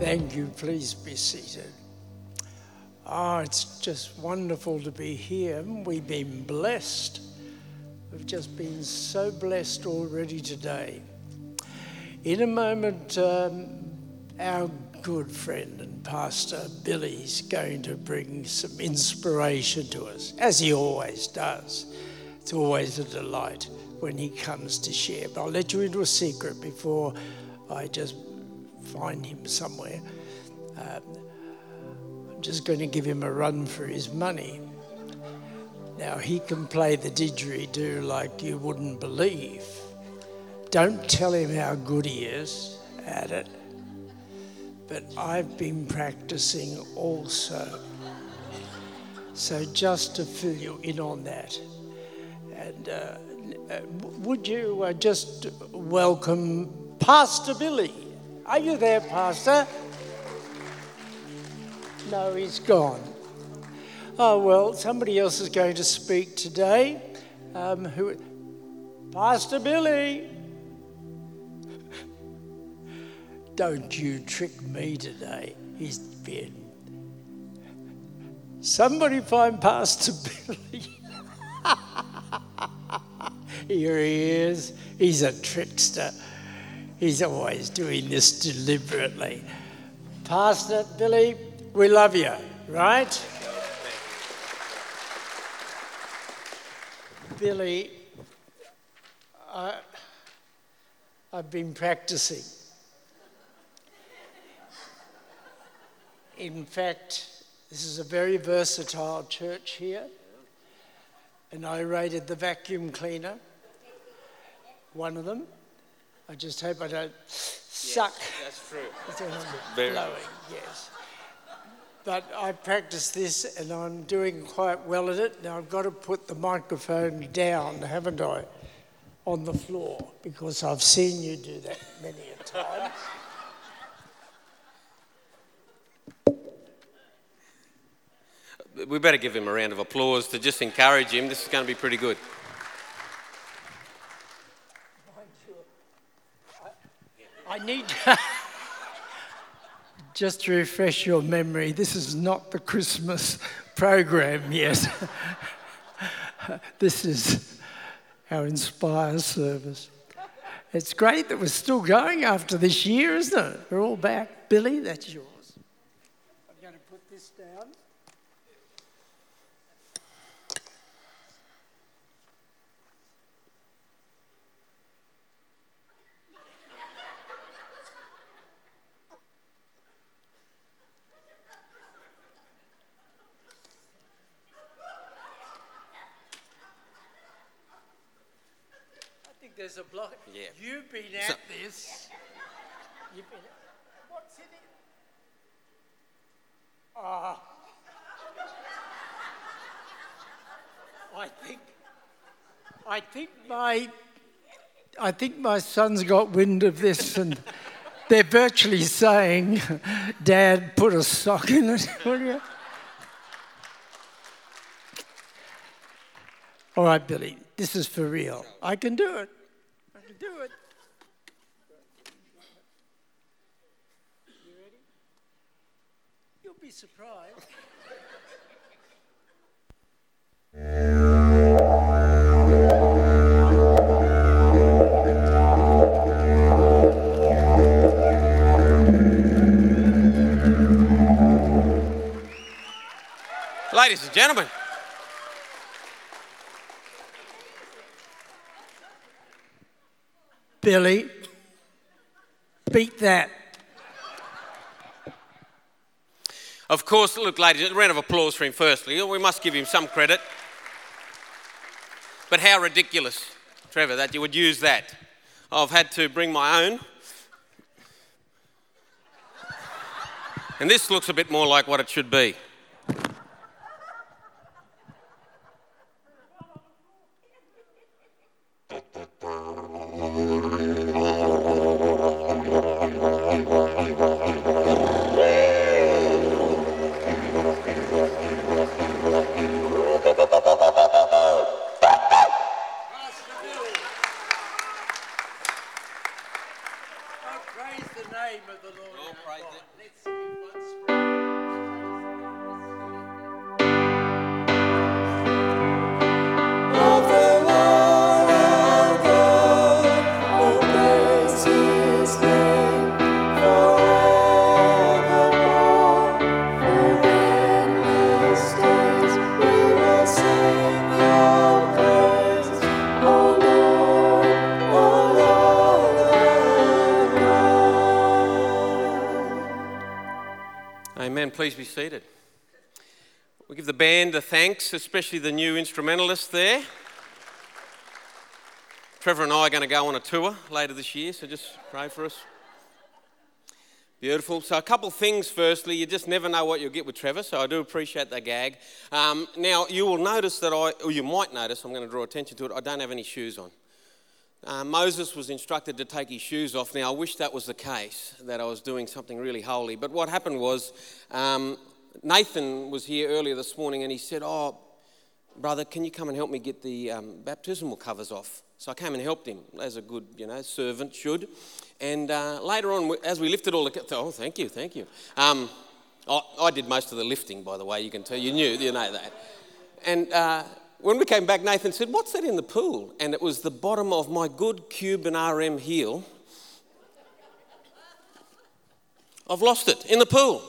Thank you. Please be seated. Ah, it's just wonderful to be here. We've been blessed. We've just been so blessed already today. In a moment, um, our good friend and pastor Billy's going to bring some inspiration to us, as he always does. It's always a delight when he comes to share. But I'll let you into a secret before I just find him somewhere. Um, I'm just going to give him a run for his money. Now, he can play the didgeridoo like you wouldn't believe. Don't tell him how good he is at it, but I've been practicing also. So, just to fill you in on that. And uh, uh, would you uh, just welcome Pastor Billy? Are you there, Pastor? No, he's gone. Oh, well, somebody else is going to speak today. Um, who? Pastor Billy. Don't you trick me today. He's been. Somebody find Pastor Billy. Here he is. He's a trickster. He's always doing this deliberately. Pastor Billy, we love you, right? Billy, I, I've been practicing. In fact, this is a very versatile church here. And I rated the vacuum cleaner, one of them. I just hope I don't suck. That's true. Very blowing, yes. But I practice this and I'm doing quite well at it. Now I've got to put the microphone down, haven't I, on the floor because I've seen you do that many a time. We better give him a round of applause to just encourage him. This is going to be pretty good. I need just to refresh your memory. This is not the Christmas program yet. this is our Inspire service. It's great that we're still going after this year, isn't it? We're all back. Billy, that's yours. I'm going to put this down. I think there's a block. Yeah. You've been at So- this. You've been. What's in it? Ah. I think. I my. I think my son's got wind of this, and they're virtually saying, "Dad, put a sock in it, will you?" All right, Billy, this is for real. I can do it. I can do it. You ready? You'll be surprised. Ladies and gentlemen, Billy, beat that. of course, look, ladies, a round of applause for him firstly. We must give him some credit. But how ridiculous, Trevor, that you would use that. I've had to bring my own. And this looks a bit more like what it should be. Praise the name of the Lord. Oh, the thanks, especially the new instrumentalist there. Trevor and I are going to go on a tour later this year, so just pray for us. Beautiful. So, a couple things. Firstly, you just never know what you'll get with Trevor, so I do appreciate that gag. Um, now, you will notice that I, or you might notice, I'm going to draw attention to it, I don't have any shoes on. Uh, Moses was instructed to take his shoes off. Now, I wish that was the case, that I was doing something really holy. But what happened was, um, Nathan was here earlier this morning and he said, Oh, brother, can you come and help me get the um, baptismal covers off? So I came and helped him, as a good, you know, servant should. And uh, later on, as we lifted all the, oh, thank you, thank you. Um, I, I, did most of the lifting, by the way. You can tell, you knew, you know that. And uh, when we came back, Nathan said, What's that in the pool? And it was the bottom of my good Cuban RM heel. I've lost it in the pool.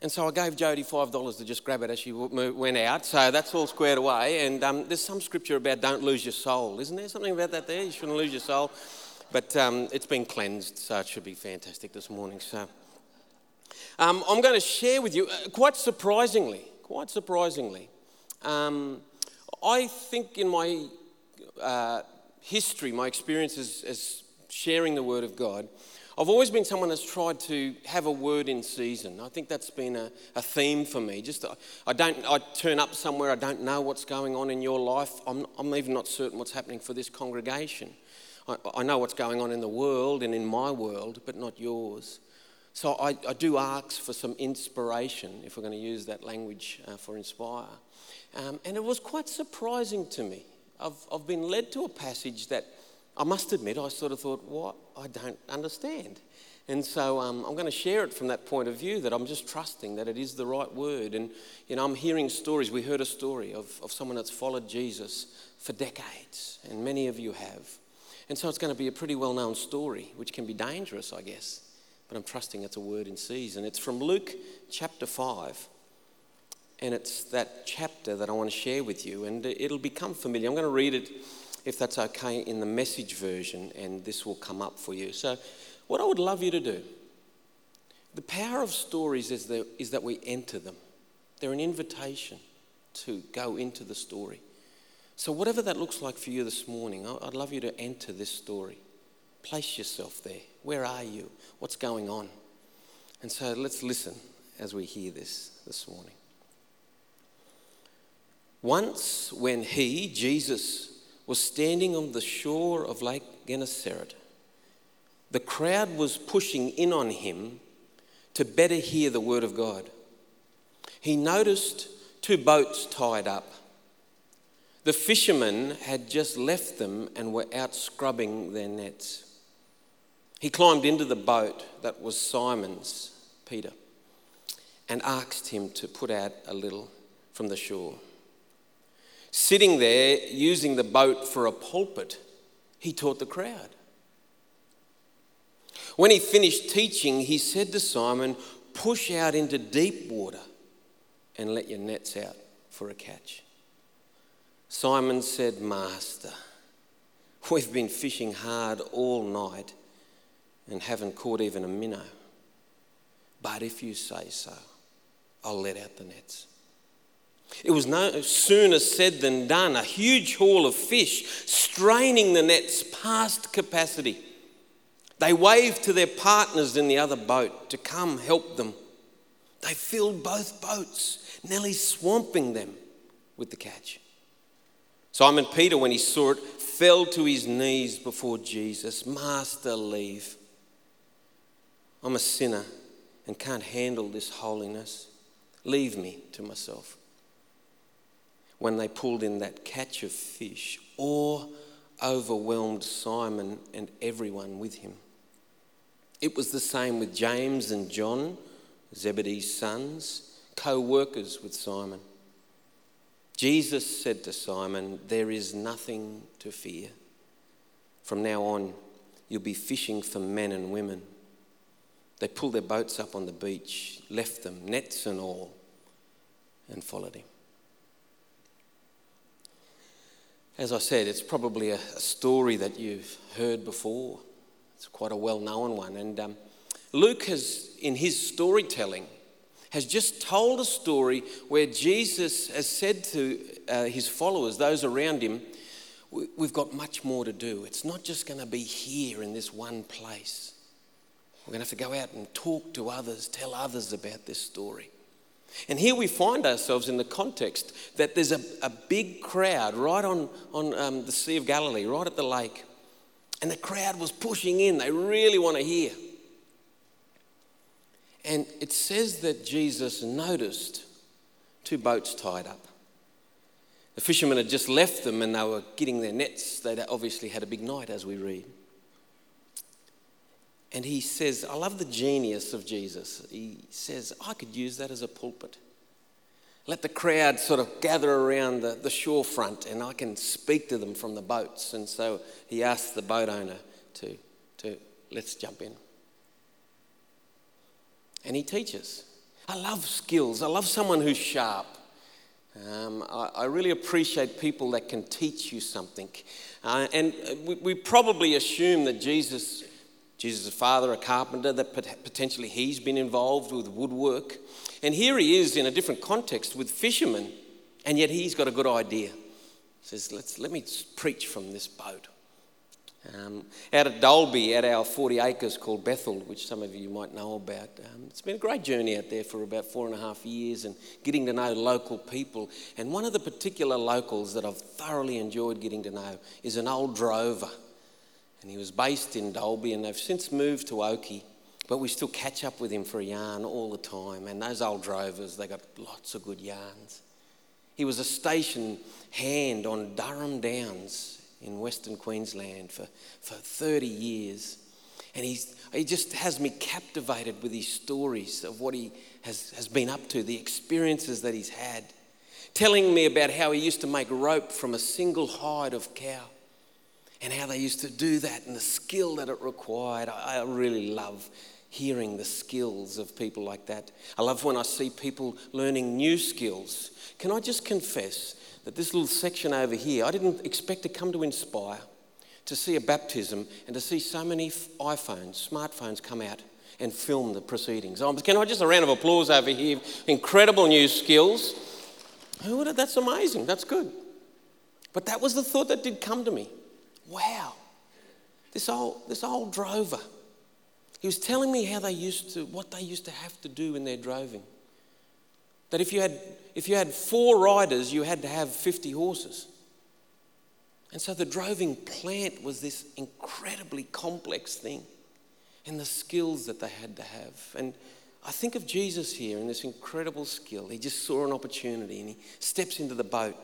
And so I gave Jody $5 to just grab it as she went out. So that's all squared away. And um, there's some scripture about don't lose your soul, isn't there? Something about that there? You shouldn't lose your soul. But um, it's been cleansed, so it should be fantastic this morning. So. Um, I'm going to share with you, uh, quite surprisingly, quite surprisingly, um, I think in my uh, history, my experiences as sharing the Word of God, I've always been someone that's tried to have a word in season. I think that's been a, a theme for me. Just uh, I don't, I turn up somewhere, I don't know what's going on in your life. I'm, I'm even not certain what's happening for this congregation. I, I know what's going on in the world and in my world, but not yours. So I, I, do ask for some inspiration, if we're going to use that language uh, for inspire. Um, and it was quite surprising to me. I've, I've been led to a passage that I must admit, I sort of thought, what? I don't understand. And so um, I'm going to share it from that point of view that I'm just trusting that it is the right word. And, you know, I'm hearing stories. We heard a story of, of someone that's followed Jesus for decades, and many of you have. And so it's going to be a pretty well known story, which can be dangerous, I guess but I'm trusting it's a word in season. It's from Luke chapter 5. And it's that chapter that I want to share with you, and it'll become familiar. I'm going to read it, if that's okay, in the message version, and this will come up for you. So, what I would love you to do the power of stories is that, is that we enter them, they're an invitation to go into the story. So, whatever that looks like for you this morning, I'd love you to enter this story. Place yourself there. Where are you? What's going on? And so let's listen as we hear this this morning. Once, when he, Jesus, was standing on the shore of Lake Gennesaret, the crowd was pushing in on him to better hear the word of God. He noticed two boats tied up. The fishermen had just left them and were out scrubbing their nets. He climbed into the boat that was Simon's, Peter, and asked him to put out a little from the shore. Sitting there, using the boat for a pulpit, he taught the crowd. When he finished teaching, he said to Simon, Push out into deep water and let your nets out for a catch. Simon said, Master, we've been fishing hard all night and haven't caught even a minnow. But if you say so, I'll let out the nets. It was no sooner said than done. A huge haul of fish straining the nets past capacity. They waved to their partners in the other boat to come help them. They filled both boats, nearly swamping them with the catch. Simon Peter, when he saw it, fell to his knees before Jesus. Master, leave. I'm a sinner and can't handle this holiness. Leave me to myself. When they pulled in that catch of fish, awe overwhelmed Simon and everyone with him. It was the same with James and John, Zebedee's sons, co workers with Simon. Jesus said to Simon, There is nothing to fear. From now on, you'll be fishing for men and women. They pulled their boats up on the beach, left them, nets and all, and followed him. As I said, it's probably a, a story that you've heard before. It's quite a well known one. And um, Luke has, in his storytelling, has just told a story where Jesus has said to uh, his followers, those around him, we've got much more to do. It's not just going to be here in this one place. We're going to have to go out and talk to others, tell others about this story. And here we find ourselves in the context that there's a, a big crowd right on, on um, the Sea of Galilee, right at the lake. And the crowd was pushing in. They really want to hear. And it says that Jesus noticed two boats tied up. The fishermen had just left them and they were getting their nets. They'd obviously had a big night, as we read. And he says, I love the genius of Jesus. He says, I could use that as a pulpit. Let the crowd sort of gather around the, the shore front and I can speak to them from the boats. And so he asked the boat owner to, to let's jump in. And he teaches. I love skills. I love someone who's sharp. Um, I, I, really appreciate people that can teach you something. Uh, and we, we probably assume that Jesus Jesus' father, a carpenter, that potentially he's been involved with woodwork. And here he is in a different context with fishermen, and yet he's got a good idea. He says, Let's, Let me preach from this boat. Um, out at Dalby, at our 40 acres called Bethel, which some of you might know about. Um, it's been a great journey out there for about four and a half years and getting to know local people. And one of the particular locals that I've thoroughly enjoyed getting to know is an old drover and he was based in Dalby, and they've since moved to Oakey. But we still catch up with him for a yarn all the time. And those old drovers, they got lots of good yarns. He was a station hand on Durham Downs in Western Queensland for, for 30 years. And he's, he just has me captivated with his stories of what he has, has been up to, the experiences that he's had. Telling me about how he used to make rope from a single hide of cow and how they used to do that and the skill that it required. I, really love hearing the skills of people like that. I love when I see people learning new skills. Can I just confess that this little section over here, I didn't expect to come to Inspire, to see a baptism, and to see so many iPhones, smartphones come out and film the proceedings. Um, can I just a round of applause over here? Incredible new skills. That's amazing. That's good. But that was the thought that did come to me wow, this old, this old drover, he was telling me how they used to, what they used to have to do in their droving. That if you had, if you had four riders, you had to have 50 horses. And so the droving plant was this incredibly complex thing and the skills that they had to have. And I think of Jesus here in this incredible skill. He just saw an opportunity and he steps into the boat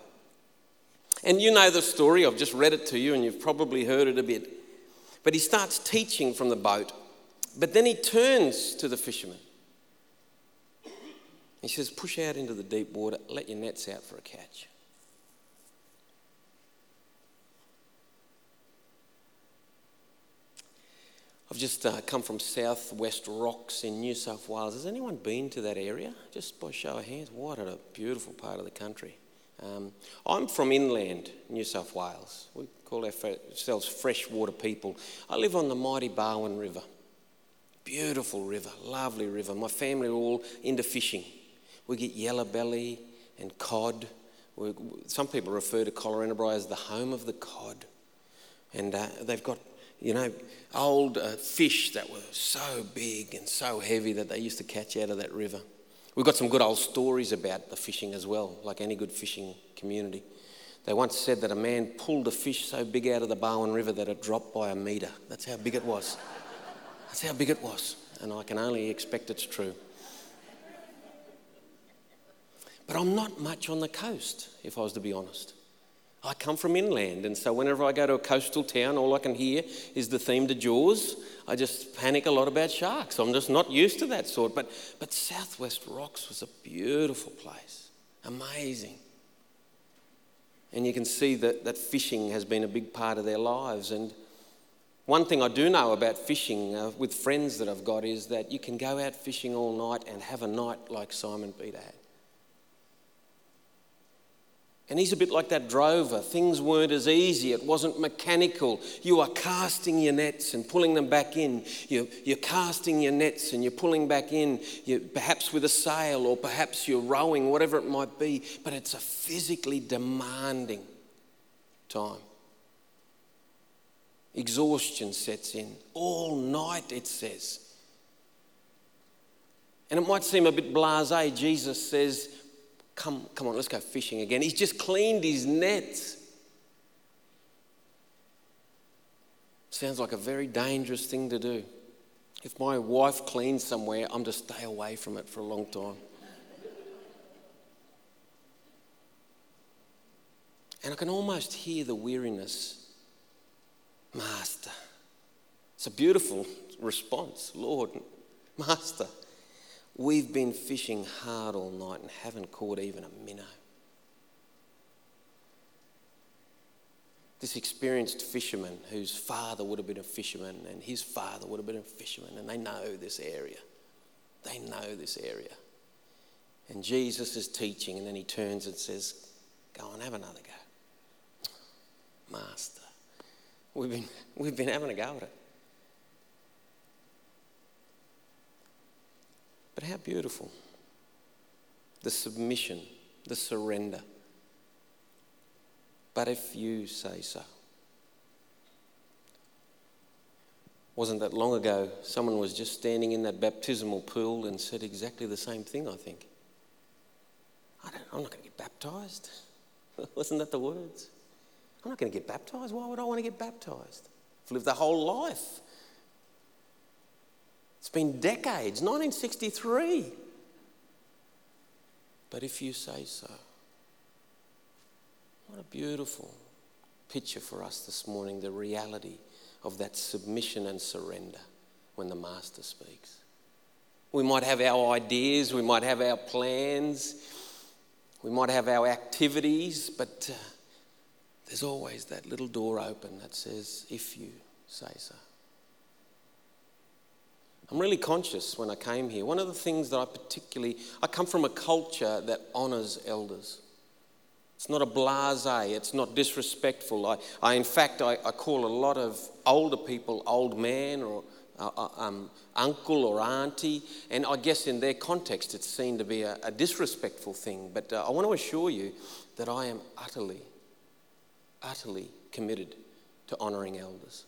and you know the story, I've just read it to you and you've probably heard it a bit. But he starts teaching from the boat, but then he turns to the fishermen. He says, Push out into the deep water, let your nets out for a catch. I've just uh, come from Southwest Rocks in New South Wales. Has anyone been to that area? Just by show of hands, what a beautiful part of the country. Um, I'm from inland New South Wales. We call ourselves freshwater people. I live on the mighty Barwon River. Beautiful river, lovely river. My family are all into fishing. We get yellow belly and cod. We, some people refer to Collarenebri as the home of the cod. And uh, they've got, you know, old uh, fish that were so big and so heavy that they used to catch out of that river. We've got some good old stories about the fishing as well, like any good fishing community. They once said that a man pulled a fish so big out of the Barwon River that it dropped by a metre. That's how big it was. That's how big it was. And I can only expect it's true. But I'm not much on the coast, if I was to be honest. I come from inland, and so whenever I go to a coastal town, all I can hear is the theme to Jaws. I just panic a lot about sharks. I'm just not used to that sort. But, but Southwest Rocks was a beautiful place, amazing. And you can see that, that fishing has been a big part of their lives. And one thing I do know about fishing uh, with friends that I've got is that you can go out fishing all night and have a night like Simon Peter had. And he's a bit like that drover. Things weren't as easy, it wasn't mechanical. You are casting your nets and pulling them back in. You're, you're casting your nets and you're pulling back in, you, perhaps with a sail or perhaps you're rowing, whatever it might be. But it's a physically demanding time. Exhaustion sets in. All night, it says. And it might seem a bit blase. Jesus says, Come, come on, let's go fishing again. He's just cleaned his nets. Sounds like a very dangerous thing to do. If my wife cleans somewhere, I'm to stay away from it for a long time. And I can almost hear the weariness. Master. It's a beautiful response. Lord, Master, We've been fishing hard all night and haven't caught even a minnow. This experienced fisherman whose father would have been a fisherman and his father would have been a fisherman, and they know this area. They know this area. And Jesus is teaching, and then he turns and says, Go on, have another go. Master, we've been, we've been having a go at it. But how beautiful the submission, the surrender. But if you say so. Wasn't that long ago, someone was just standing in that baptismal pool and said exactly the same thing, I think. I don't, I'm not going to get baptized. Wasn't that the words? I'm not going to get baptized. Why would I want to get baptized? I've lived the whole life it's been decades, 1963. But if you say so, what a beautiful picture for us this morning the reality of that submission and surrender when the Master speaks. We might have our ideas, we might have our plans, we might have our activities, but uh, there's always that little door open that says, if you say so. I'm really conscious when I came here. One of the things that I particularly, I come from a culture that honours elders. It's not a blase, it's not disrespectful. I, I in fact, I, I, call a lot of older people old man or uh, uh, um, uncle or auntie, and I guess in their context it's seen to be a, a disrespectful thing. But uh, I want to assure you that I am utterly, utterly committed to honouring elders.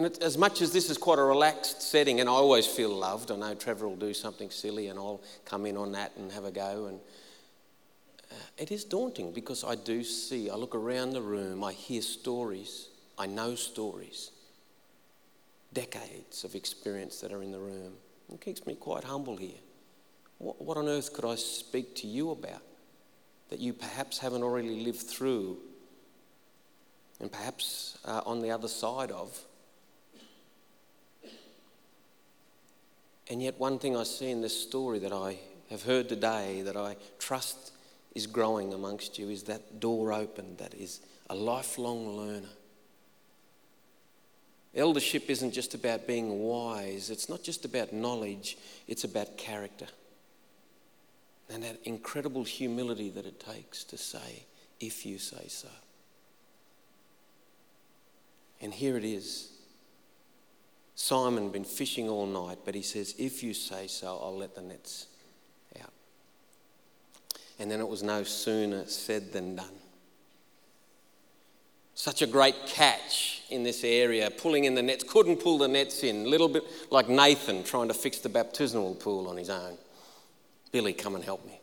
And it, as much as this is quite a relaxed setting, and I always feel loved, I know Trevor will do something silly and I'll come in on that and have a go. And uh, it is daunting because I do see, I look around the room, I hear stories, I know stories, decades of experience that are in the room. It keeps me quite humble here. What, what on earth could I speak to you about that you perhaps haven't already lived through and perhaps uh, on the other side of? And yet, one thing I see in this story that I have heard today that I trust is growing amongst you is that door open that is a lifelong learner. Eldership isn't just about being wise, it's not just about knowledge, it's about character. And that incredible humility that it takes to say, if you say so. And here it is Simon been fishing all night, but he says, If you say so, I'll let the nets out. And then it was no sooner said than done. Such a great catch in this area, pulling in the nets, couldn't pull the nets in. A little bit like Nathan trying to fix the baptismal pool on his own. Billy, come and help me.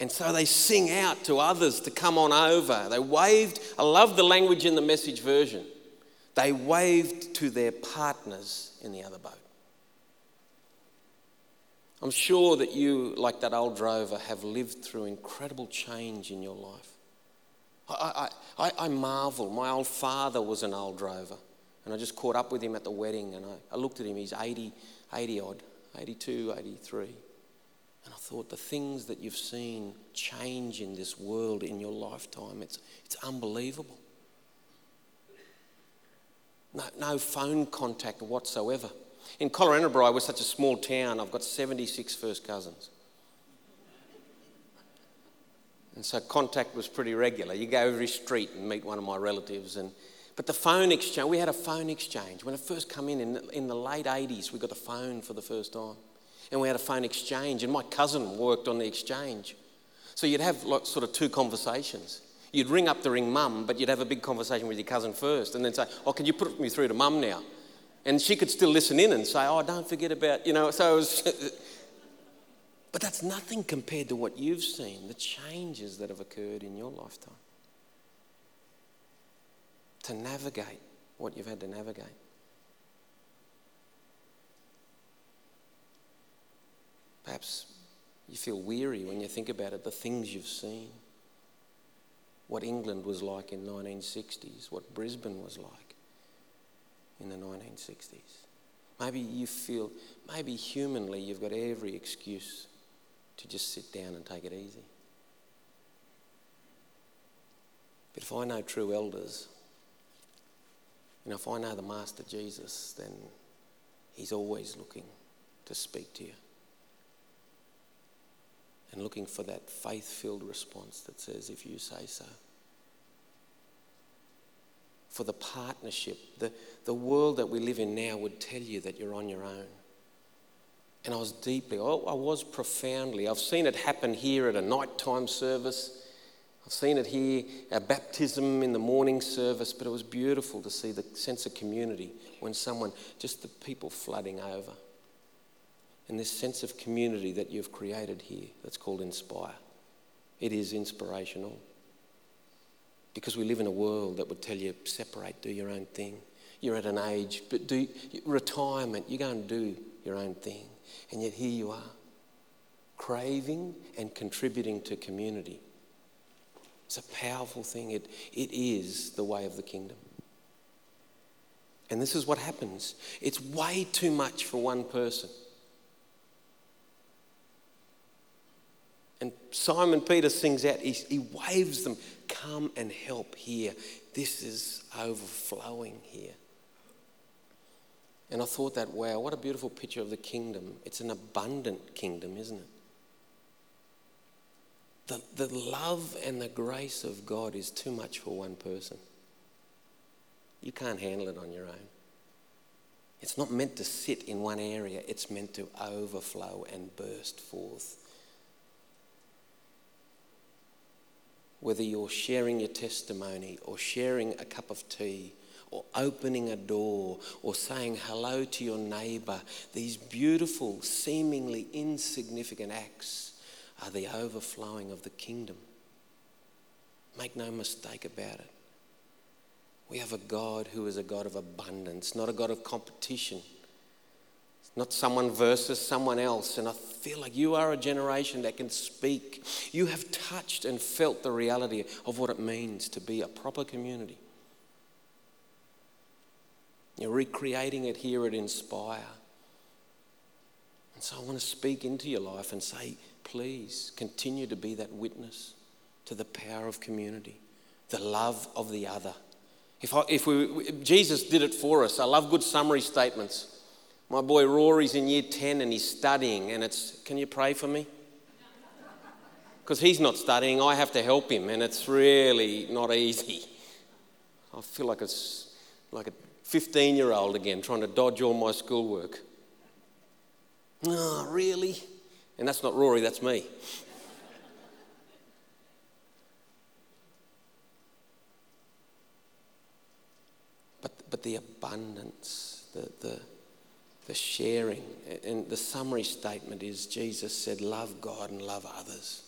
And so they sing out to others to come on over. They waved. I love the language in the message version. They waved to their partners in the other boat. I'm sure that you, like that old drover, have lived through incredible change in your life. I, I, I marvel. My old father was an old drover. And I just caught up with him at the wedding and I, I looked at him. He's 80, 80 odd, 82, 83. And I thought, the things that you've seen change in this world in your lifetime, it's, it's unbelievable. No, no phone contact whatsoever. In Collarenebri, we're such a small town, I've got 76 first cousins. And so contact was pretty regular. You go every street and meet one of my relatives. And, but the phone exchange, we had a phone exchange. When it first came in, in the, in the late 80s, we got the phone for the first time. And we had a phone exchange, and my cousin worked on the exchange. So you'd have like, sort of two conversations. You'd ring up to ring mum, but you'd have a big conversation with your cousin first, and then say, Oh, can you put me through to mum now? And she could still listen in and say, Oh, don't forget about, you know. So it was. But that's nothing compared to what you've seen, the changes that have occurred in your lifetime. To navigate what you've had to navigate. Perhaps you feel weary when you think about it, the things you've seen. What England was like in 1960s, what Brisbane was like in the 1960s. Maybe you feel, maybe humanly you've got every excuse to just sit down and take it easy. But if I know true elders, and if I know the Master Jesus, then He's always looking to speak to you and looking for that faith filled response that says, if you say so. For the partnership, the, the world that we live in now would tell you that you're on your own. And I was deeply, I was profoundly. I've seen it happen here at a nighttime service. I've seen it here, a baptism in the morning service, but it was beautiful to see the sense of community when someone, just the people flooding over. And this sense of community that you've created here that's called Inspire. It is inspirational. Because we live in a world that would tell you separate, do your own thing. You're at an age, but do retirement, you go and do your own thing. And yet here you are, craving and contributing to community. It's a powerful thing. It, it is the way of the kingdom. And this is what happens it's way too much for one person. And Simon Peter sings out, he, he waves them, come and help here. This is overflowing here. And I thought that, wow, what a beautiful picture of the kingdom. It's an abundant kingdom, isn't it? The, the love and the grace of God is too much for one person. You can't handle it on your own. It's not meant to sit in one area, it's meant to overflow and burst forth. Whether you're sharing your testimony or sharing a cup of tea or opening a door or saying hello to your neighbor, these beautiful, seemingly insignificant acts are the overflowing of the kingdom. Make no mistake about it. We have a God who is a God of abundance, not a God of competition. Not someone versus someone else. And I feel like you are a generation that can speak. You have touched and felt the reality of what it means to be a proper community you're recreating it here at Inspire. And so I want to speak into your life and say, please continue to be that witness to the power of community, the love of the other. If, I, if we, Jesus did it for us, I love good summary statements. My boy Rory's in year 10 and he's studying, and it's, can you pray for me? Because he's not studying, I have to help him, and it's really not easy. I feel like it's like a 15 year old again trying to dodge all my schoolwork. Oh, really? And that's not Rory, that's me. but, but the abundance, the, the, the sharing, and the summary statement is Jesus said, Love God and love others.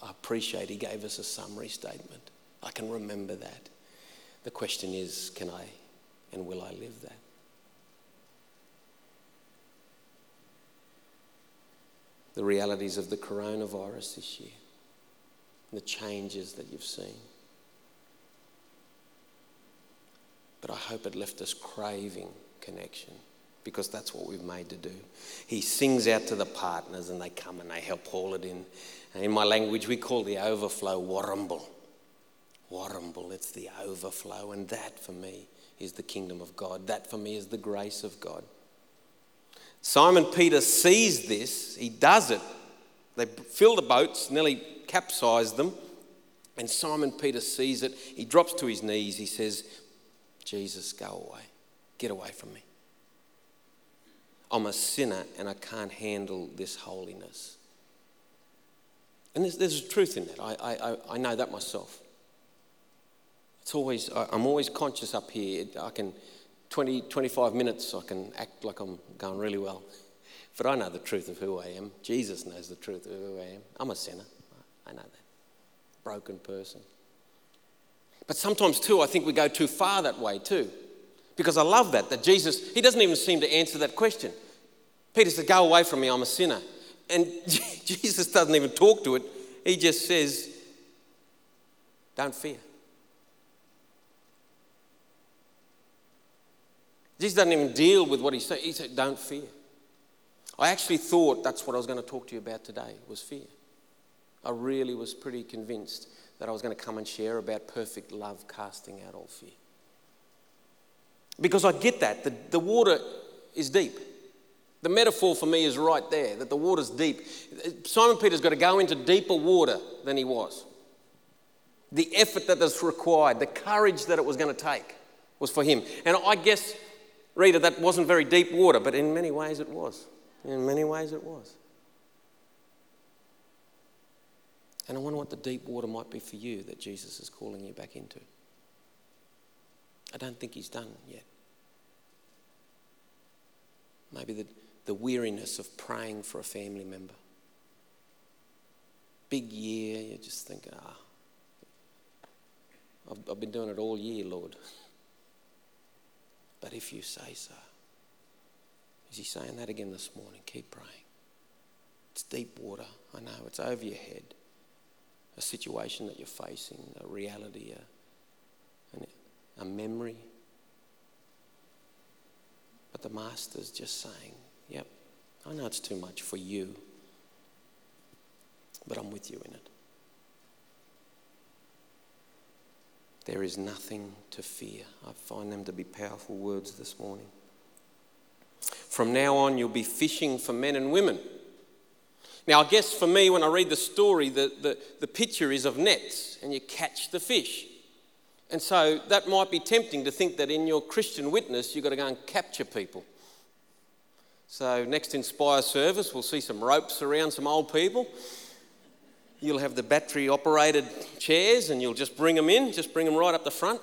I appreciate he gave us a summary statement. I can remember that. The question is, can I and will I live that? The realities of the coronavirus this year. the changes that you've seen. But I hope it left us craving connection because that's what we've made to do. He sings out to the partners and they come and they help haul it in. And in my language, we call the overflow warumble. Warumble, it's the overflow. And that for me is the kingdom of God. That for me is the grace of God. Simon Peter sees this, he does it. They fill the boats, nearly capsize them. And Simon Peter sees it. He drops to his knees. He says, Jesus, go away. Get away from me. I'm a sinner and I can't handle this holiness. And there's, there's a truth in that. I, I, I know that myself. It's always, I'm always conscious up here. I can, 20, 25 minutes, I can act like I'm going really well. But I know the truth of who I am. Jesus knows the truth of who I am. I'm a sinner. I know that. Broken person. But sometimes, too, I think we go too far that way, too. Because I love that, that Jesus, he doesn't even seem to answer that question. Peter said, Go away from me, I'm a sinner. And Jesus doesn't even talk to it. He just says, Don't fear. Jesus doesn't even deal with what he said. He said, Don't fear. I actually thought that's what I was going to talk to you about today was fear. I really was pretty convinced that I was going to come and share about perfect love casting out all fear. Because I get that. The, the water is deep. The metaphor for me is right there that the water's deep. Simon Peter's got to go into deeper water than he was. The effort that was required, the courage that it was going to take was for him. And I guess, reader, that wasn't very deep water, but in many ways it was. In many ways it was. And I wonder what the deep water might be for you that Jesus is calling you back into. I don't think he's done yet. Maybe the, the weariness of praying for a family member. Big year, you just think, ah, I've, I've been doing it all year, Lord. But if you say so, is he saying that again this morning? Keep praying. It's deep water. I know it's over your head. A situation that you're facing, a reality, a, a memory. But the Master's just saying, Yep, I know it's too much for you, but I'm with you in it. There is nothing to fear. I find them to be powerful words this morning. From now on, you'll be fishing for men and women. Now, I guess for me, when I read the story, the, the, the picture is of nets and you catch the fish. And so that might be tempting to think that in your Christian witness, you've got to go and capture people. So, next Inspire service, we'll see some ropes around some old people. You'll have the battery operated chairs and you'll just bring them in, just bring them right up the front.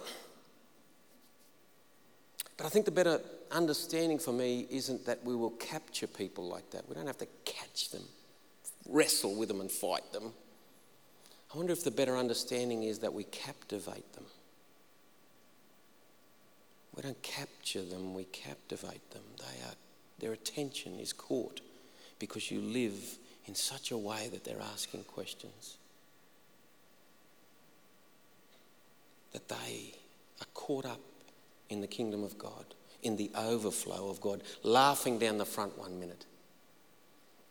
But I think the better understanding for me isn't that we will capture people like that. We don't have to catch them, wrestle with them, and fight them. I wonder if the better understanding is that we captivate them. We don't capture them, we captivate them. They are, their attention is caught because you live in such a way that they're asking questions. That they are caught up in the kingdom of God, in the overflow of God, laughing down the front one minute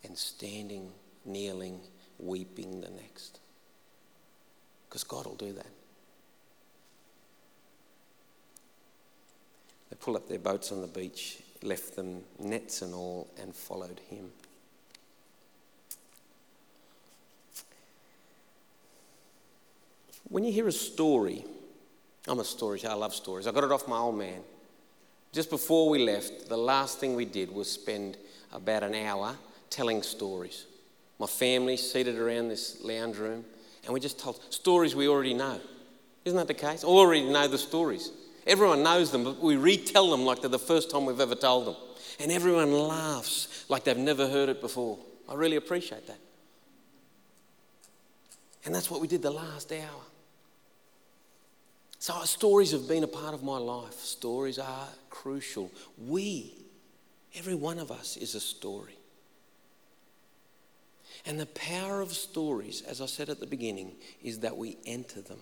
and standing, kneeling, weeping the next. Because God will do that. They pulled up their boats on the beach, left them nets and all, and followed him. When you hear a story, I'm a storyteller, I love stories. I got it off my old man. Just before we left, the last thing we did was spend about an hour telling stories. My family seated around this lounge room, and we just told stories we already know. Isn't that the case? Already know the stories. Everyone knows them, but we retell them like they're the first time we've ever told them. And everyone laughs like they've never heard it before. I really appreciate that. And that's what we did the last hour. So, stories have been a part of my life. Stories are crucial. We, every one of us, is a story. And the power of stories, as I said at the beginning, is that we enter them.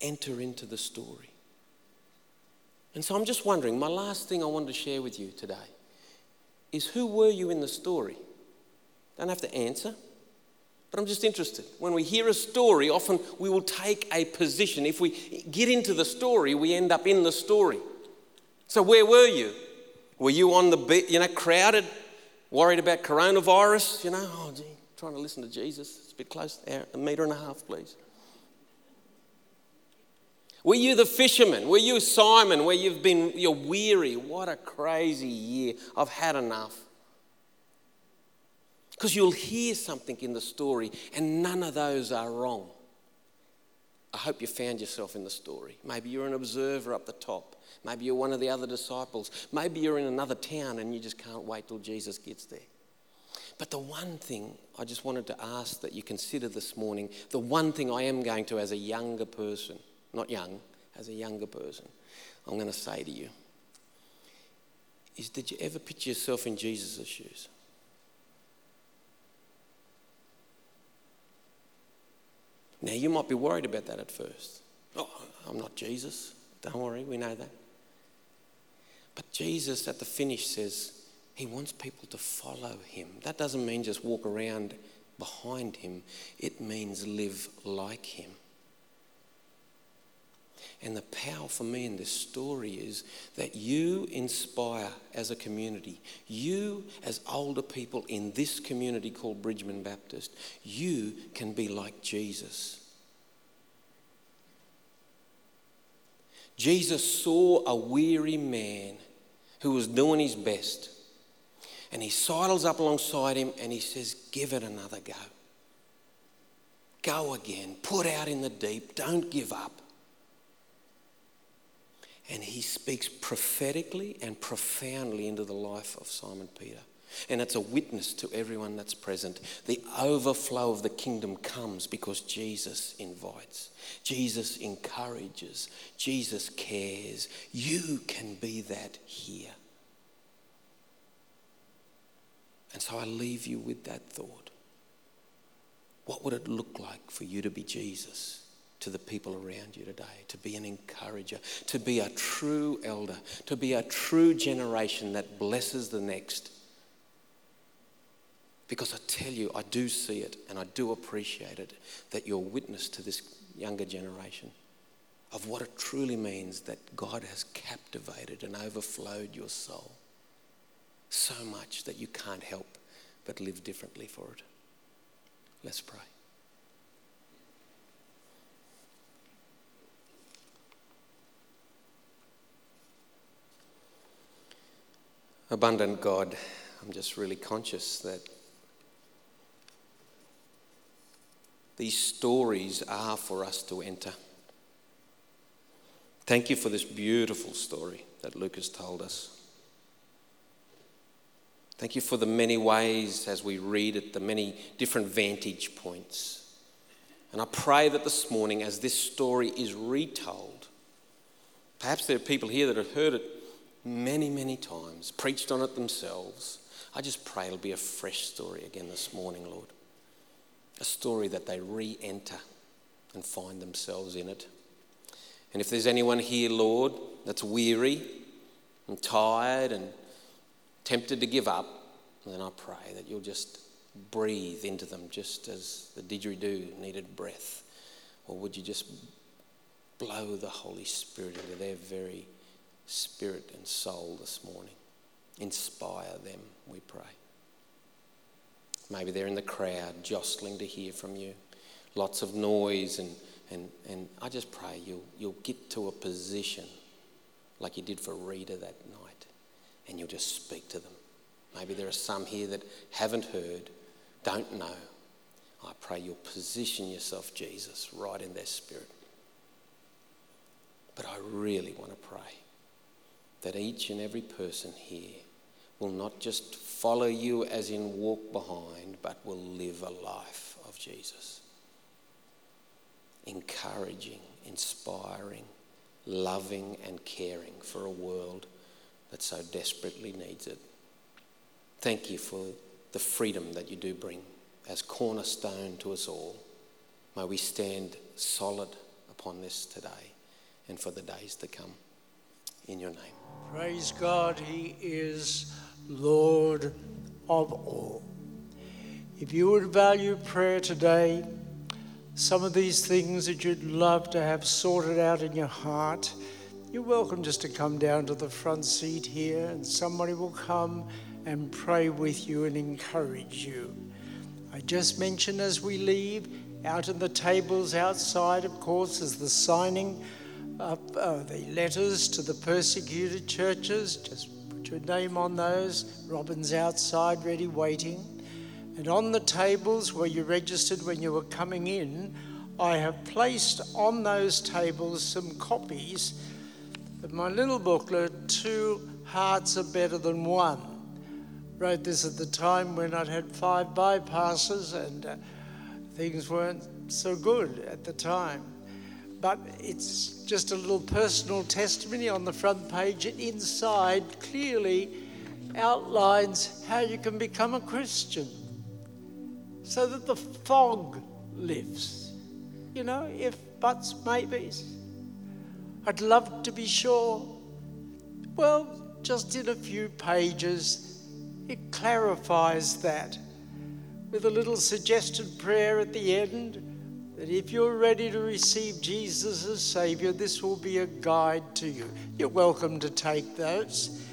Enter into the story. And so I'm just wondering, my last thing I wanted to share with you today is who were you in the story? Don't have to answer, but I'm just interested. When we hear a story, often we will take a position. If we get into the story, we end up in the story. So where were you? Were you on the beat, you know, crowded, worried about coronavirus? You know, oh, gee, trying to listen to Jesus. It's a bit close, a metre and a half, please. Were you the fisherman? Were you Simon where you've been, you're weary? What a crazy year. I've had enough. Because you'll hear something in the story, and none of those are wrong. I hope you found yourself in the story. Maybe you're an observer up the top. Maybe you're one of the other disciples. Maybe you're in another town and you just can't wait till Jesus gets there. But the one thing I just wanted to ask that you consider this morning, the one thing I am going to, as a younger person, not young, as a younger person, I'm going to say to you is did you ever picture yourself in Jesus' shoes? Now, you might be worried about that at first. Oh, I'm not Jesus. Don't worry, we know that. But Jesus at the finish says he wants people to follow him. That doesn't mean just walk around behind him, it means live like him. And the power for me in this story is that you inspire as a community, you as older people in this community called Bridgeman Baptist, you can be like Jesus. Jesus saw a weary man who was doing his best. And he sidles up alongside him and he says, Give it another go. Go again. Put out in the deep. Don't give up. And he speaks prophetically and profoundly into the life of Simon Peter. And it's a witness to everyone that's present. The overflow of the kingdom comes because Jesus invites, Jesus encourages, Jesus cares. You can be that here. And so I leave you with that thought. What would it look like for you to be Jesus? To the people around you today, to be an encourager, to be a true elder, to be a true generation that blesses the next. Because I tell you, I do see it and I do appreciate it that you're witness to this younger generation of what it truly means that God has captivated and overflowed your soul so much that you can't help but live differently for it. Let's pray. Abundant God, I'm just really conscious that these stories are for us to enter. Thank you for this beautiful story that Luke has told us. Thank you for the many ways as we read it, the many different vantage points. And I pray that this morning, as this story is retold, perhaps there are people here that have heard it many, many times, preached on it themselves. I just pray it'll be a fresh story again this morning, Lord. A story that they re enter and find themselves in it. And if there's anyone here, Lord, that's weary and tired and tempted to give up, then I pray that you'll just breathe into them just as the didgeridoo needed breath. Or would you just blow the Holy Spirit into their very spirit and soul this morning. Inspire them, we pray. Maybe they're in the crowd jostling to hear from you. Lots of noise, and, and, and I just pray you'll, you'll get to a position like you did for Rita that night, and you'll just speak to them. Maybe there are some here that haven't heard, don't know. I pray you'll position yourself, Jesus, right in their spirit. But I really want to pray that each and every person here will not just follow you as in walk behind, but will live a life of Jesus. Encouraging, inspiring, loving, and caring for a world that so desperately needs it. Thank you for the freedom that you do bring as cornerstone to us all. May we stand solid upon this today and for the days to come. In your name. Praise God, He is Lord of all. If you would value prayer today, some of these things that you'd love to have sorted out in your heart, you're welcome just to come down to the front seat here and somebody will come and pray with you and encourage you. I just mentioned as we leave, out in the tables outside, of course, is the signing up uh, the letters to the persecuted churches. Just put your name on those. Robin's outside, ready, waiting. And on the tables where you registered when you were coming in, I have placed on those tables some copies of my little booklet, Two Hearts Are Better Than One. Wrote this at the time when I'd had five bypasses and uh, things weren't so good at the time. But it's just a little personal testimony on the front page, and inside clearly outlines how you can become a Christian so that the fog lifts. You know, if buts, maybes. I'd love to be sure. Well, just in a few pages, it clarifies that with a little suggested prayer at the end that if you're ready to receive Jesus as Savior, this will be a guide to you. You're welcome to take those.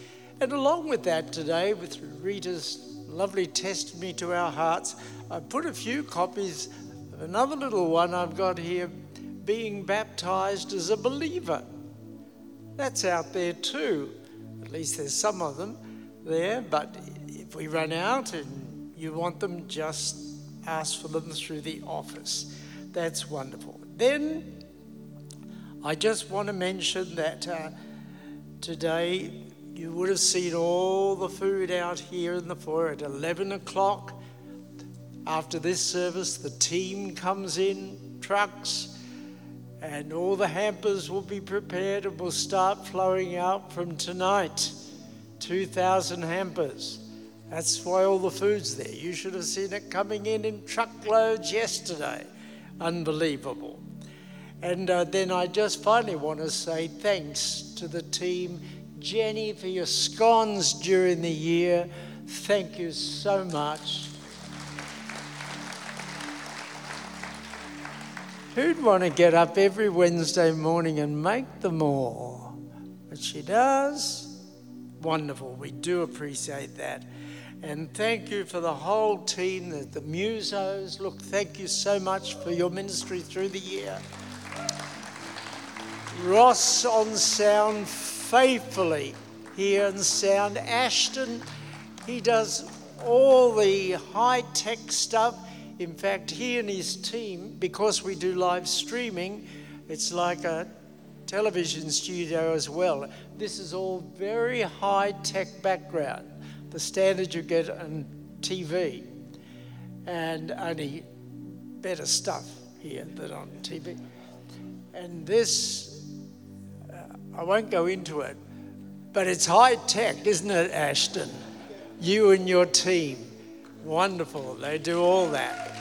And along with that today, with Rita's lovely testimony to our hearts, I put a few copies of another little one I've got here, being baptized as a believer. That's out there too. At least there's some of them there, but if we run out and you want them, just ask for them through the office. That's wonderful. Then I just want to mention that uh, today you would have seen all the food out here in the foyer at 11 o'clock. After this service, the team comes in, trucks, and all the hampers will be prepared and will start flowing out from tonight. 2,000 hampers. That's why all the food's there. You should have seen it coming in in truckloads yesterday. Unbelievable. And uh, then I just finally want to say thanks to the team. Jenny, for your scones during the year. Thank you so much. Who'd want to get up every Wednesday morning and make them all? But she does. Wonderful. We do appreciate that. And thank you for the whole team, the, the musos. Look, thank you so much for your ministry through the year. Ross on sound faithfully here in sound. Ashton, he does all the high tech stuff in fact, he and his team, because we do live streaming, it's like a television studio as well. This is all very high tech background, the standard you get on TV, and only better stuff here than on TV. And this, uh, I won't go into it, but it's high tech, isn't it, Ashton? You and your team. Wonderful. They do all that.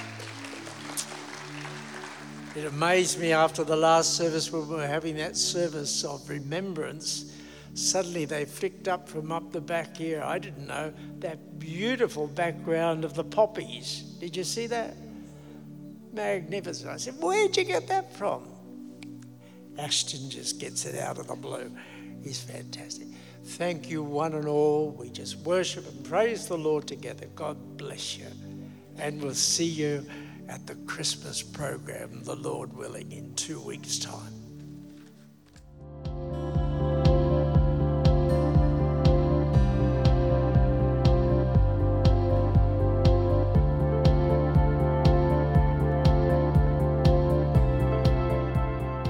It amazed me after the last service when we were having that service of remembrance. Suddenly they flicked up from up the back here. I didn't know that beautiful background of the poppies. Did you see that? Magnificent. I said, Where'd you get that from? Ashton just gets it out of the blue. He's fantastic. Thank you, one and all. We just worship and praise the Lord together. God bless you. And we'll see you at the Christmas program, the Lord willing, in two weeks' time.